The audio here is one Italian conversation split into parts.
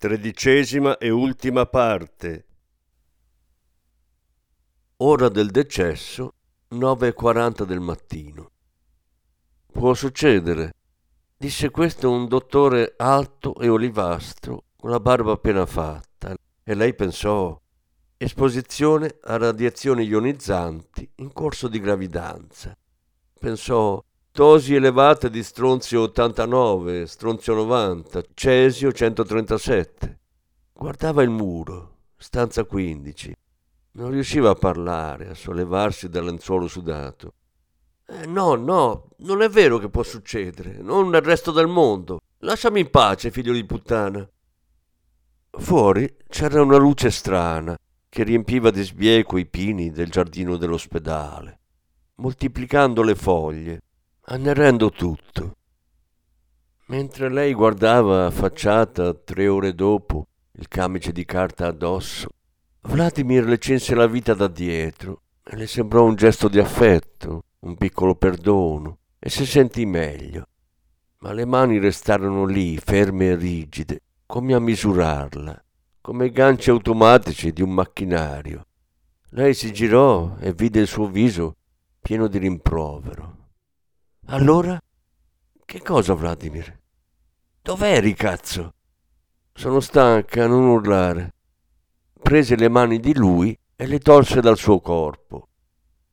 Tredicesima e ultima parte. Ora del decesso, 9.40 del mattino. Può succedere, disse questo un dottore alto e olivastro, con la barba appena fatta, e lei pensò esposizione a radiazioni ionizzanti in corso di gravidanza. Pensò dosi elevate di stronzio 89, stronzio 90, cesio 137. Guardava il muro, stanza 15. Non riusciva a parlare, a sollevarsi dal lenzuolo sudato. Eh, no, no, non è vero che può succedere, non nel resto del mondo. Lasciami in pace, figlio di puttana. Fuori c'era una luce strana che riempiva di sbieco i pini del giardino dell'ospedale, moltiplicando le foglie, annerendo tutto. Mentre lei guardava affacciata tre ore dopo il camice di carta addosso, Vladimir le cinse la vita da dietro e le sembrò un gesto di affetto, un piccolo perdono, e si sentì meglio. Ma le mani restarono lì, ferme e rigide, come a misurarla, come ganci automatici di un macchinario. Lei si girò e vide il suo viso pieno di rimprovero. Allora? Che cosa, Vladimir? Dov'eri, cazzo? Sono stanca, non urlare. Prese le mani di lui e le tolse dal suo corpo.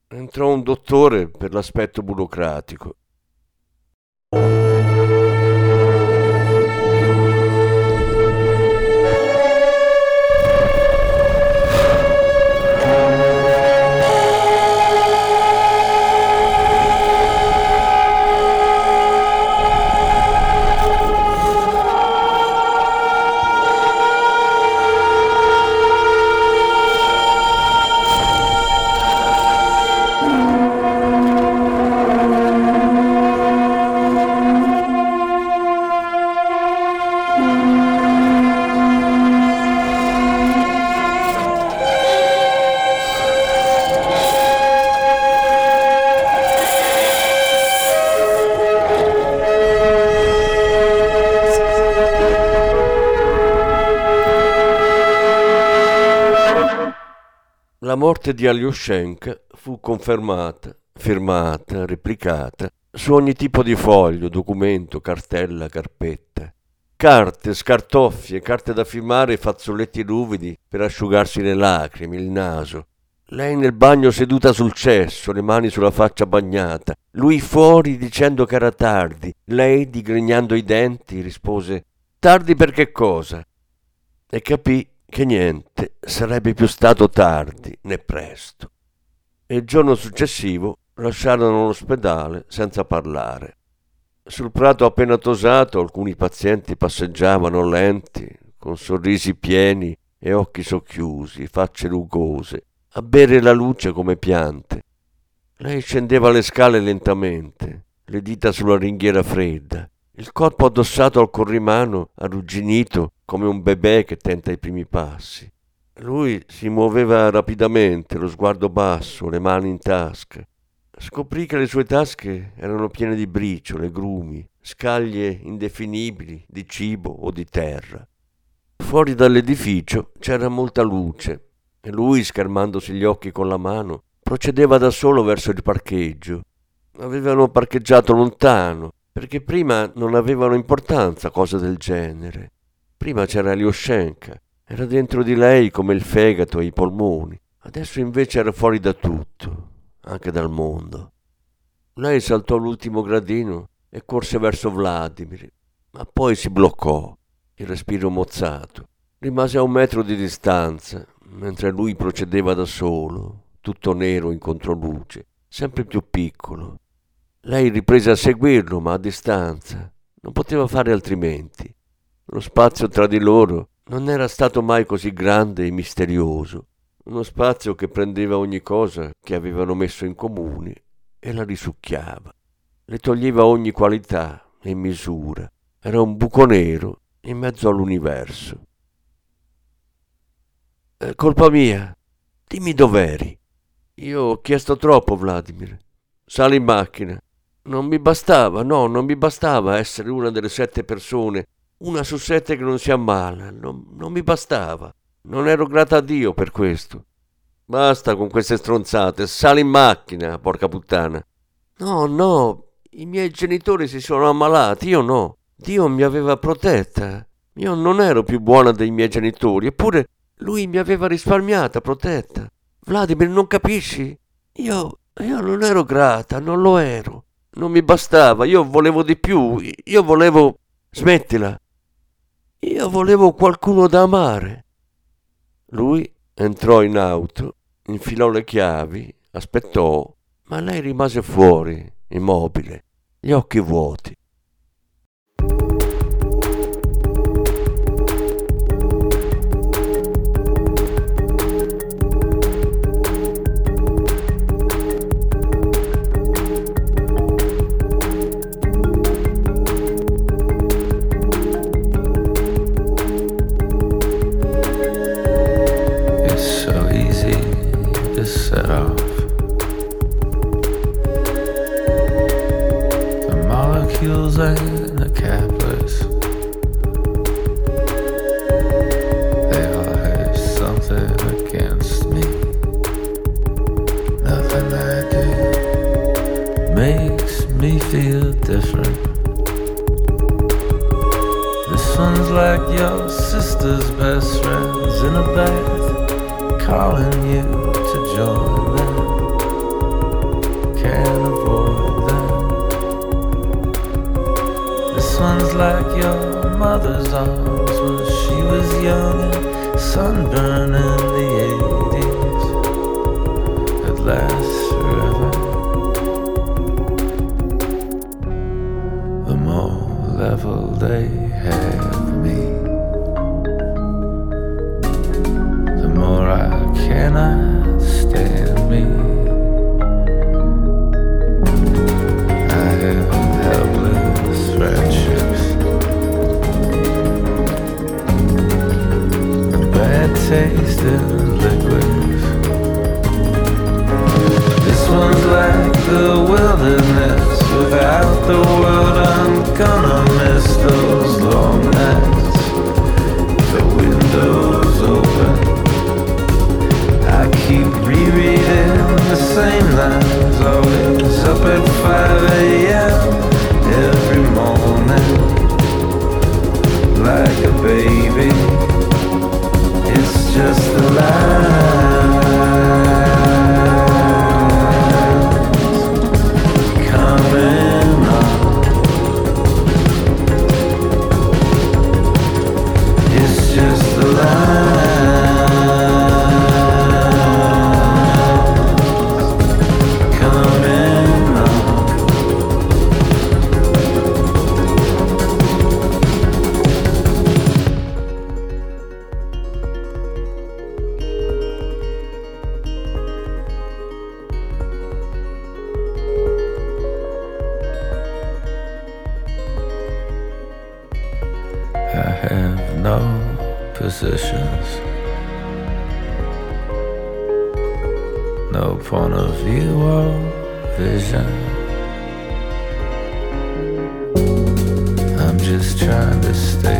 Entrò un dottore per l'aspetto burocratico. La morte di Alyoshenka fu confermata, firmata, replicata su ogni tipo di foglio, documento, cartella, carpetta. Carte, scartoffie, carte da firmare e fazzoletti ruvidi per asciugarsi le lacrime, il naso. Lei nel bagno seduta sul cesso, le mani sulla faccia bagnata. Lui fuori dicendo che era tardi. Lei, digrignando i denti, rispose Tardi per che cosa? E capì che niente sarebbe più stato tardi né presto. E il giorno successivo lasciarono l'ospedale senza parlare. Sul prato appena tosato alcuni pazienti passeggiavano lenti, con sorrisi pieni e occhi socchiusi, facce rugose, a bere la luce come piante. Lei scendeva le scale lentamente, le dita sulla ringhiera fredda, il corpo addossato al corrimano, arrugginito come un bebè che tenta i primi passi. Lui si muoveva rapidamente, lo sguardo basso, le mani in tasca. Scoprì che le sue tasche erano piene di briciole, grumi, scaglie indefinibili di cibo o di terra. Fuori dall'edificio c'era molta luce e lui, schermandosi gli occhi con la mano, procedeva da solo verso il parcheggio. Avevano parcheggiato lontano, perché prima non avevano importanza cose del genere. Prima c'era Lyoshenka, era dentro di lei come il fegato e i polmoni. Adesso invece era fuori da tutto, anche dal mondo. Lei saltò l'ultimo gradino e corse verso Vladimir, ma poi si bloccò, il respiro mozzato. Rimase a un metro di distanza, mentre lui procedeva da solo, tutto nero in controluce, sempre più piccolo. Lei riprese a seguirlo, ma a distanza. Non poteva fare altrimenti. Lo spazio tra di loro non era stato mai così grande e misterioso, uno spazio che prendeva ogni cosa che avevano messo in comune e la risucchiava, le toglieva ogni qualità e misura. Era un buco nero in mezzo all'universo. È eh, colpa mia. Dimmi dov'eri. Io ho chiesto troppo, Vladimir. Sali in macchina. Non mi bastava, no, non mi bastava essere una delle sette persone, una su sette che non si ammala. Non, non mi bastava. Non ero grata a Dio per questo. Basta con queste stronzate, sali in macchina, porca puttana. No, no, i miei genitori si sono ammalati, io no. Dio mi aveva protetta. Io non ero più buona dei miei genitori, eppure lui mi aveva risparmiata, protetta. Vladimir, non capisci? Io, io non ero grata, non lo ero. Non mi bastava, io volevo di più, io volevo... Smettila. Io volevo qualcuno da amare. Lui entrò in auto, infilò le chiavi, aspettò, ma lei rimase fuori, immobile, gli occhi vuoti. I understand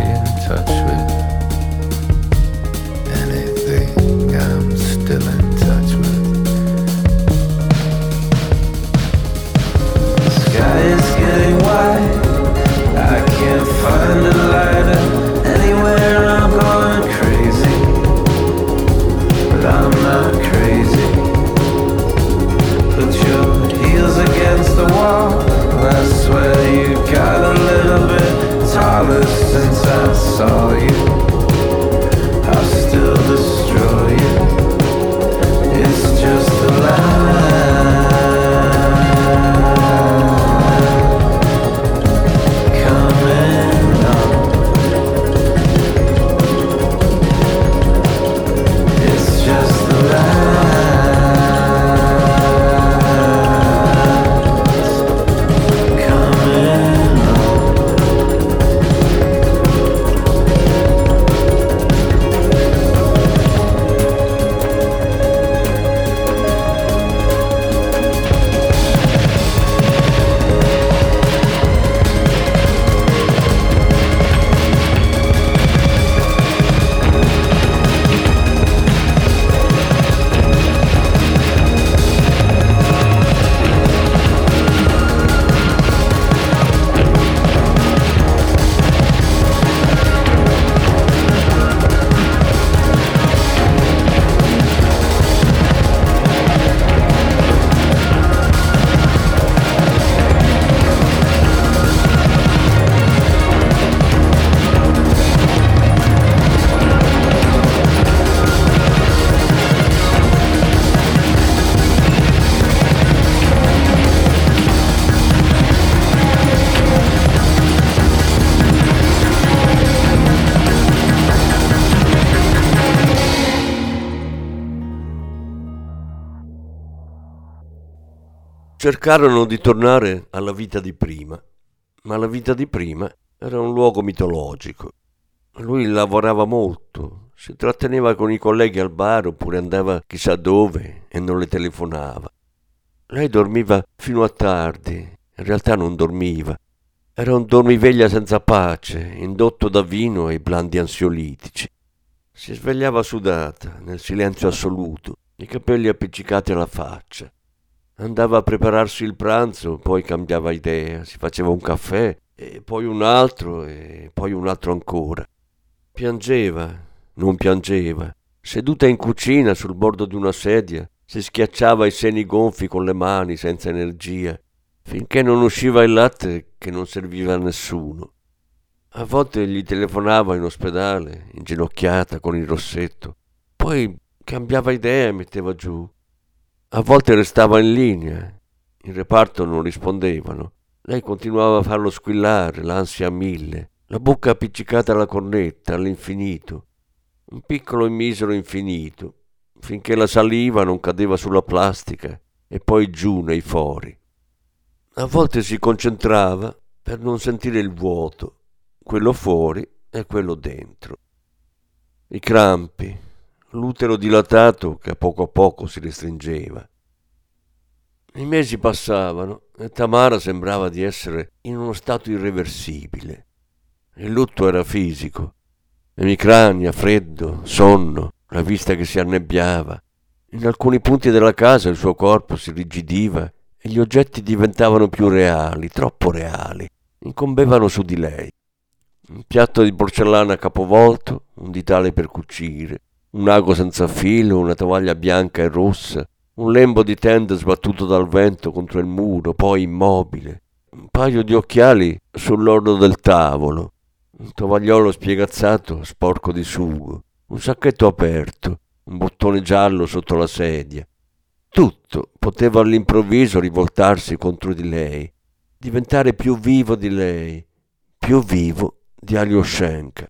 cercarono di tornare alla vita di prima, ma la vita di prima era un luogo mitologico. Lui lavorava molto, si tratteneva con i colleghi al bar oppure andava chissà dove e non le telefonava. Lei dormiva fino a tardi, in realtà non dormiva. Era un dormiveglia senza pace, indotto da vino e blandi ansiolitici. Si svegliava sudata, nel silenzio assoluto, i capelli appiccicati alla faccia. Andava a prepararsi il pranzo, poi cambiava idea, si faceva un caffè, e poi un altro, e poi un altro ancora. Piangeva, non piangeva. Seduta in cucina sul bordo di una sedia, si schiacciava i seni gonfi con le mani senza energia, finché non usciva il latte che non serviva a nessuno. A volte gli telefonava in ospedale, inginocchiata con il rossetto. Poi cambiava idea e metteva giù. A volte restava in linea. In reparto non rispondevano. Lei continuava a farlo squillare, l'ansia a mille, la bocca appiccicata alla cornetta, all'infinito. Un piccolo e misero infinito, finché la saliva non cadeva sulla plastica e poi giù nei fori. A volte si concentrava per non sentire il vuoto, quello fuori e quello dentro. I crampi, l'utero dilatato che a poco a poco si restringeva. I mesi passavano e Tamara sembrava di essere in uno stato irreversibile. Il lutto era fisico, emicrania, freddo, sonno, la vista che si annebbiava. In alcuni punti della casa il suo corpo si rigidiva e gli oggetti diventavano più reali, troppo reali, incombevano su di lei. Un piatto di porcellana capovolto, un ditale per cucire, un ago senza filo, una tovaglia bianca e rossa, un lembo di tenda sbattuto dal vento contro il muro, poi immobile, un paio di occhiali sull'orlo del tavolo, un tovagliolo spiegazzato sporco di sugo, un sacchetto aperto, un bottone giallo sotto la sedia. Tutto poteva all'improvviso rivoltarsi contro di lei, diventare più vivo di lei, più vivo di Alyoshenka.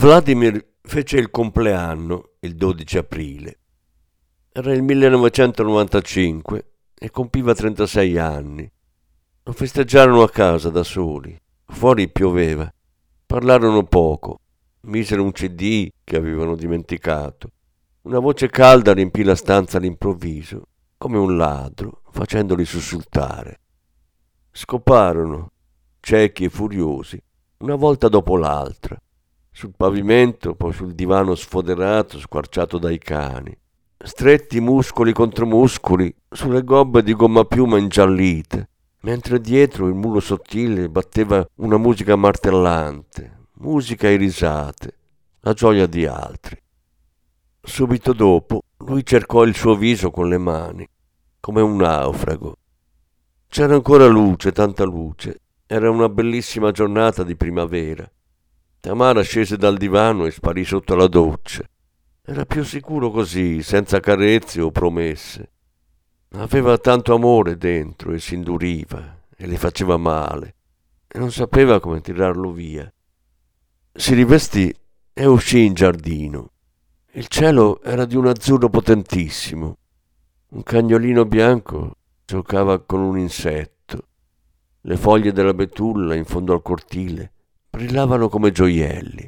Vladimir fece il compleanno il 12 aprile. Era il 1995 e compiva 36 anni. Lo festeggiarono a casa da soli. Fuori pioveva. Parlarono poco. Misero un CD che avevano dimenticato. Una voce calda riempì la stanza all'improvviso, come un ladro, facendoli sussultare. Scoparono, ciechi e furiosi, una volta dopo l'altra sul pavimento, poi sul divano sfoderato, squarciato dai cani. Stretti muscoli contro muscoli sulle gobbe di gomma piuma ingiallite, mentre dietro il muro sottile batteva una musica martellante, musica e risate, la gioia di altri. Subito dopo lui cercò il suo viso con le mani, come un naufrago. C'era ancora luce, tanta luce. Era una bellissima giornata di primavera. Tamara scese dal divano e sparì sotto la doccia. Era più sicuro così, senza carezze o promesse. Aveva tanto amore dentro e si induriva e le faceva male e non sapeva come tirarlo via. Si rivestì e uscì in giardino. Il cielo era di un azzurro potentissimo. Un cagnolino bianco giocava con un insetto. Le foglie della betulla in fondo al cortile brillavano come gioielli.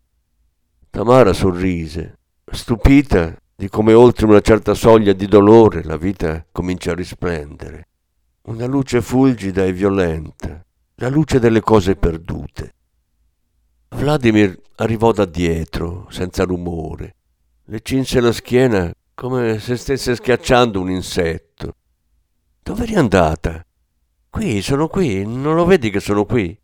Tamara sorrise, stupita di come oltre una certa soglia di dolore la vita comincia a risplendere. Una luce fulgida e violenta, la luce delle cose perdute. Vladimir arrivò da dietro, senza rumore. Le cinse la schiena come se stesse schiacciando un insetto. Dove eri andata? Qui, sono qui, non lo vedi che sono qui?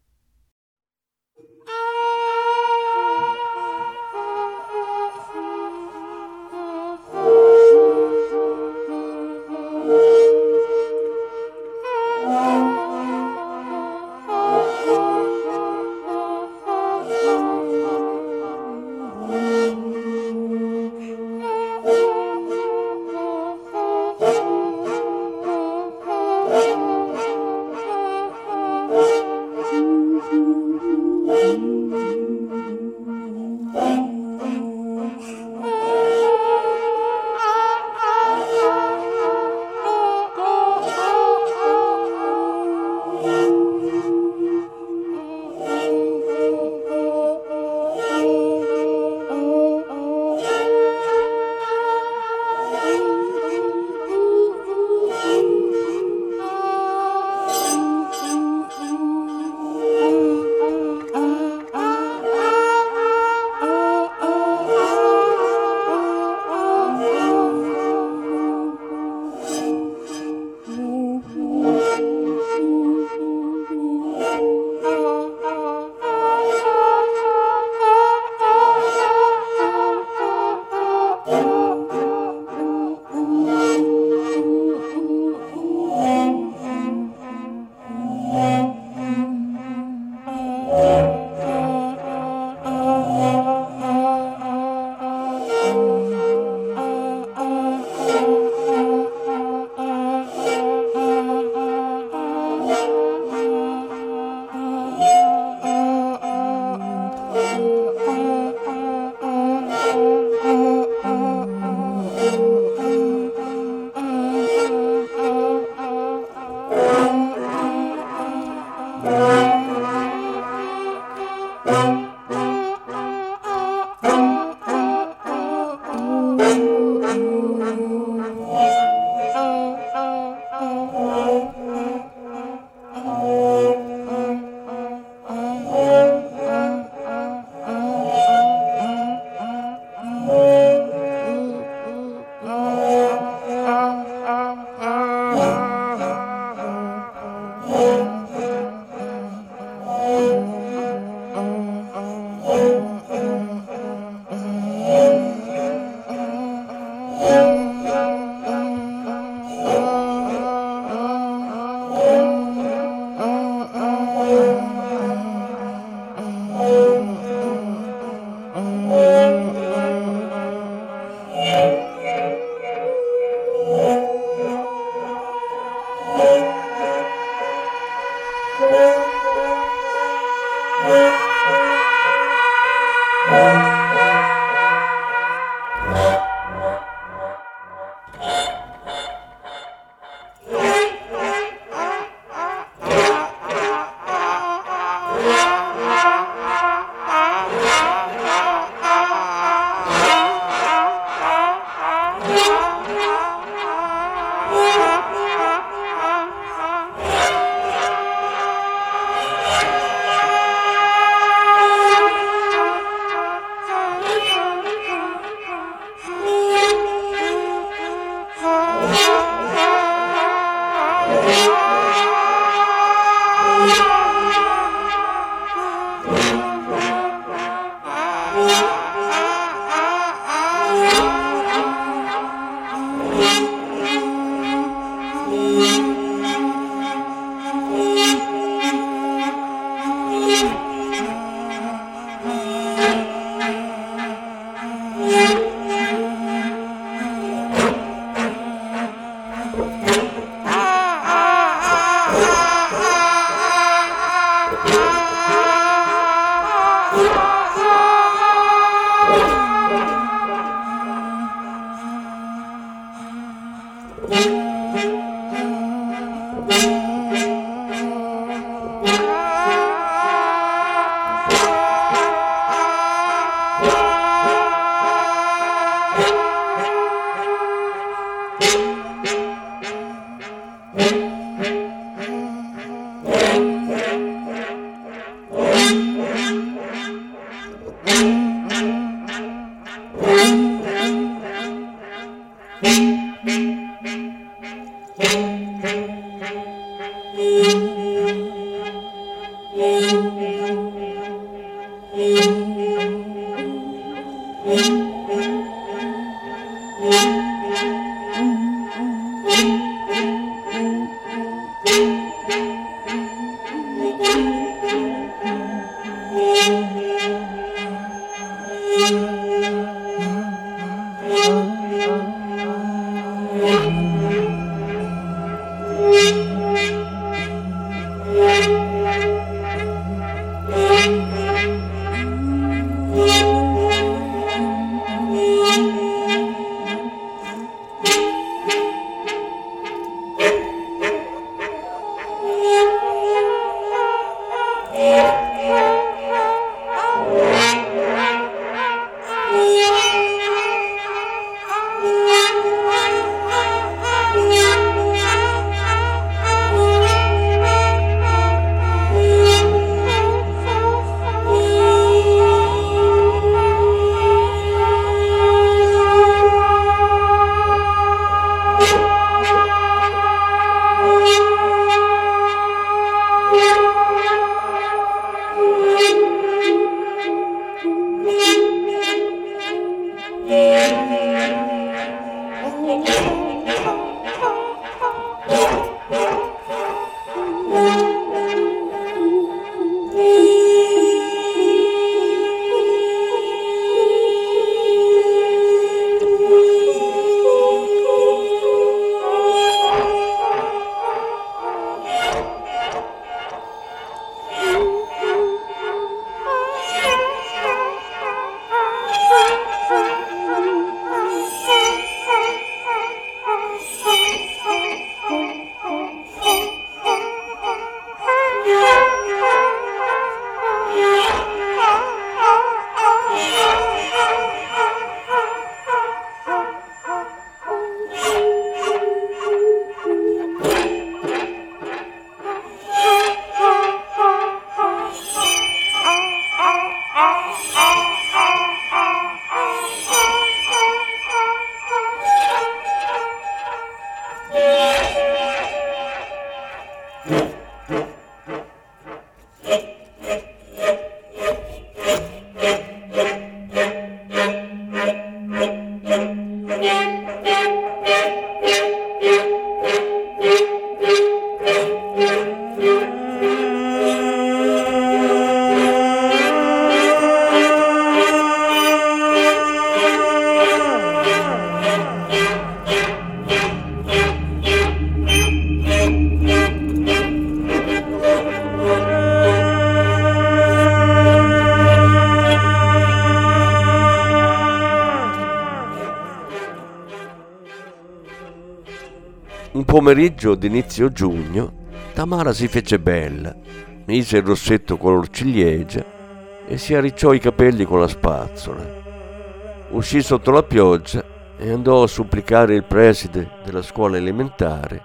Pomeriggio d'inizio giugno, Tamara si fece bella, mise il rossetto color ciliegia e si arricciò i capelli con la spazzola. Uscì sotto la pioggia e andò a supplicare il preside della scuola elementare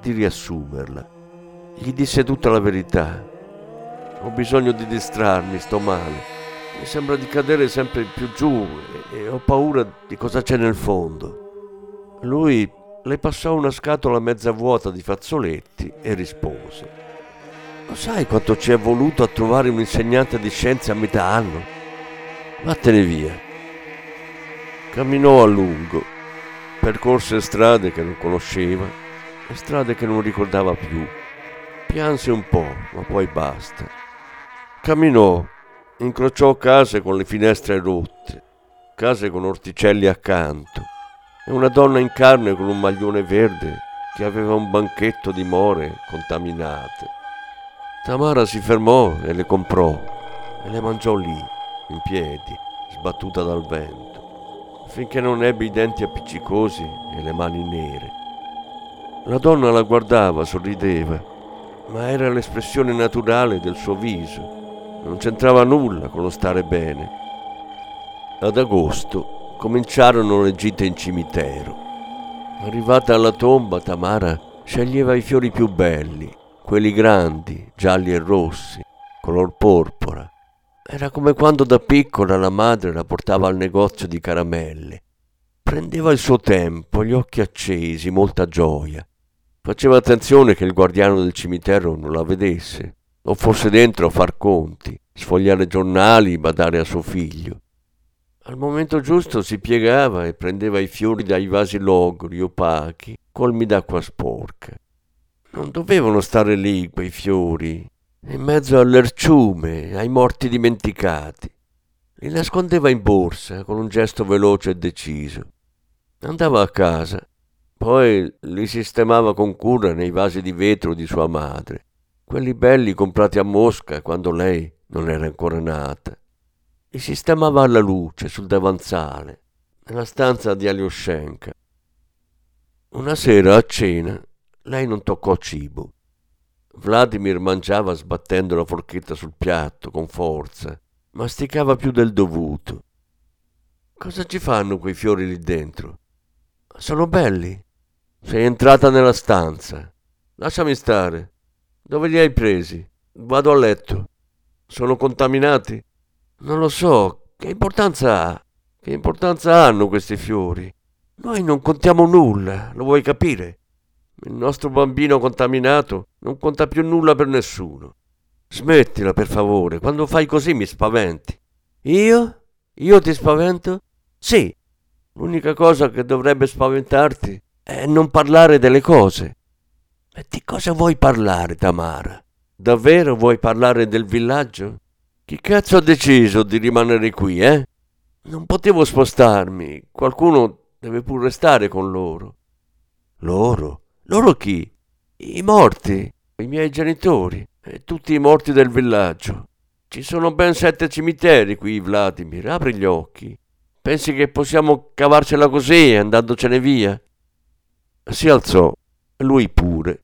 di riassumerla. Gli disse tutta la verità. Ho bisogno di distrarmi, sto male. Mi sembra di cadere sempre più giù e ho paura di cosa c'è nel fondo. Lui le passò una scatola mezza vuota di fazzoletti e rispose. Lo sai quanto ci è voluto a trovare un insegnante di scienze a metà anno? Vattene via. Camminò a lungo, percorse strade che non conosceva e strade che non ricordava più. Pianse un po', ma poi basta. Camminò, incrociò case con le finestre rotte, case con orticelli accanto e una donna in carne con un maglione verde che aveva un banchetto di more contaminate. Tamara si fermò e le comprò e le mangiò lì, in piedi, sbattuta dal vento. finché non ebbe i denti appiccicosi e le mani nere. La donna la guardava, sorrideva, ma era l'espressione naturale del suo viso. Non c'entrava nulla con lo stare bene. Ad agosto cominciarono le gite in cimitero. Arrivata alla tomba, Tamara sceglieva i fiori più belli, quelli grandi, gialli e rossi, color porpora. Era come quando da piccola la madre la portava al negozio di caramelle. Prendeva il suo tempo, gli occhi accesi, molta gioia. Faceva attenzione che il guardiano del cimitero non la vedesse, o fosse dentro a far conti, sfogliare giornali, badare a suo figlio. Al momento giusto si piegava e prendeva i fiori dai vasi logori, opachi, colmi d'acqua sporca. Non dovevano stare lì quei fiori, in mezzo all'erciume, ai morti dimenticati. Li nascondeva in borsa con un gesto veloce e deciso. Andava a casa, poi li sistemava con cura nei vasi di vetro di sua madre, quelli belli comprati a Mosca quando lei non era ancora nata. Li sistemava alla luce sul davanzale, nella stanza di Alyoshenka. Una sera a cena lei non toccò cibo. Vladimir mangiava sbattendo la forchetta sul piatto con forza, masticava più del dovuto. Cosa ci fanno quei fiori lì dentro? Sono belli. Sei entrata nella stanza. Lasciami stare. Dove li hai presi? Vado a letto. Sono contaminati? Non lo so, che importanza ha? Che importanza hanno questi fiori? Noi non contiamo nulla, lo vuoi capire? Il nostro bambino contaminato non conta più nulla per nessuno. Smettila, per favore, quando fai così mi spaventi. Io? Io ti spavento? Sì. L'unica cosa che dovrebbe spaventarti è non parlare delle cose. E di cosa vuoi parlare, Tamara? Davvero vuoi parlare del villaggio? Chi cazzo ha deciso di rimanere qui, eh? Non potevo spostarmi. Qualcuno deve pur restare con loro. Loro? Loro chi? I morti, i miei genitori e tutti i morti del villaggio. Ci sono ben sette cimiteri qui, Vladimir. Apri gli occhi. Pensi che possiamo cavarcela così andandocene via? Si alzò, lui pure.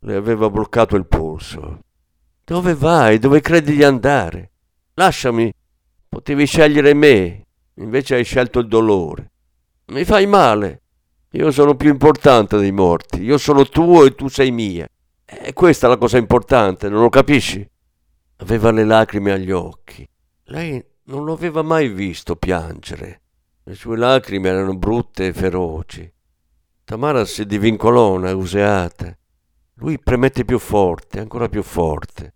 Le aveva bloccato il polso. Dove vai? Dove credi di andare? Lasciami. Potevi scegliere me, invece hai scelto il dolore. Mi fai male. Io sono più importante dei morti. Io sono tuo e tu sei mia. E questa è la cosa importante, non lo capisci? Aveva le lacrime agli occhi. Lei non lo aveva mai visto piangere. Le sue lacrime erano brutte e feroci. Tamara si divincolò nauseata. Lui premette più forte, ancora più forte.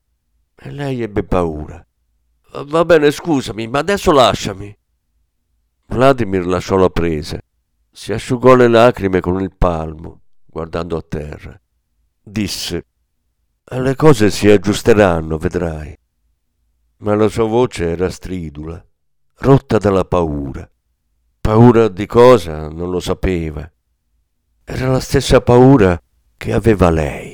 E lei ebbe paura. Va bene, scusami, ma adesso lasciami. Vladimir lasciò la presa. Si asciugò le lacrime con il palmo, guardando a terra. Disse: Le cose si aggiusteranno, vedrai. Ma la sua voce era stridula, rotta dalla paura. Paura di cosa non lo sapeva. Era la stessa paura che aveva lei.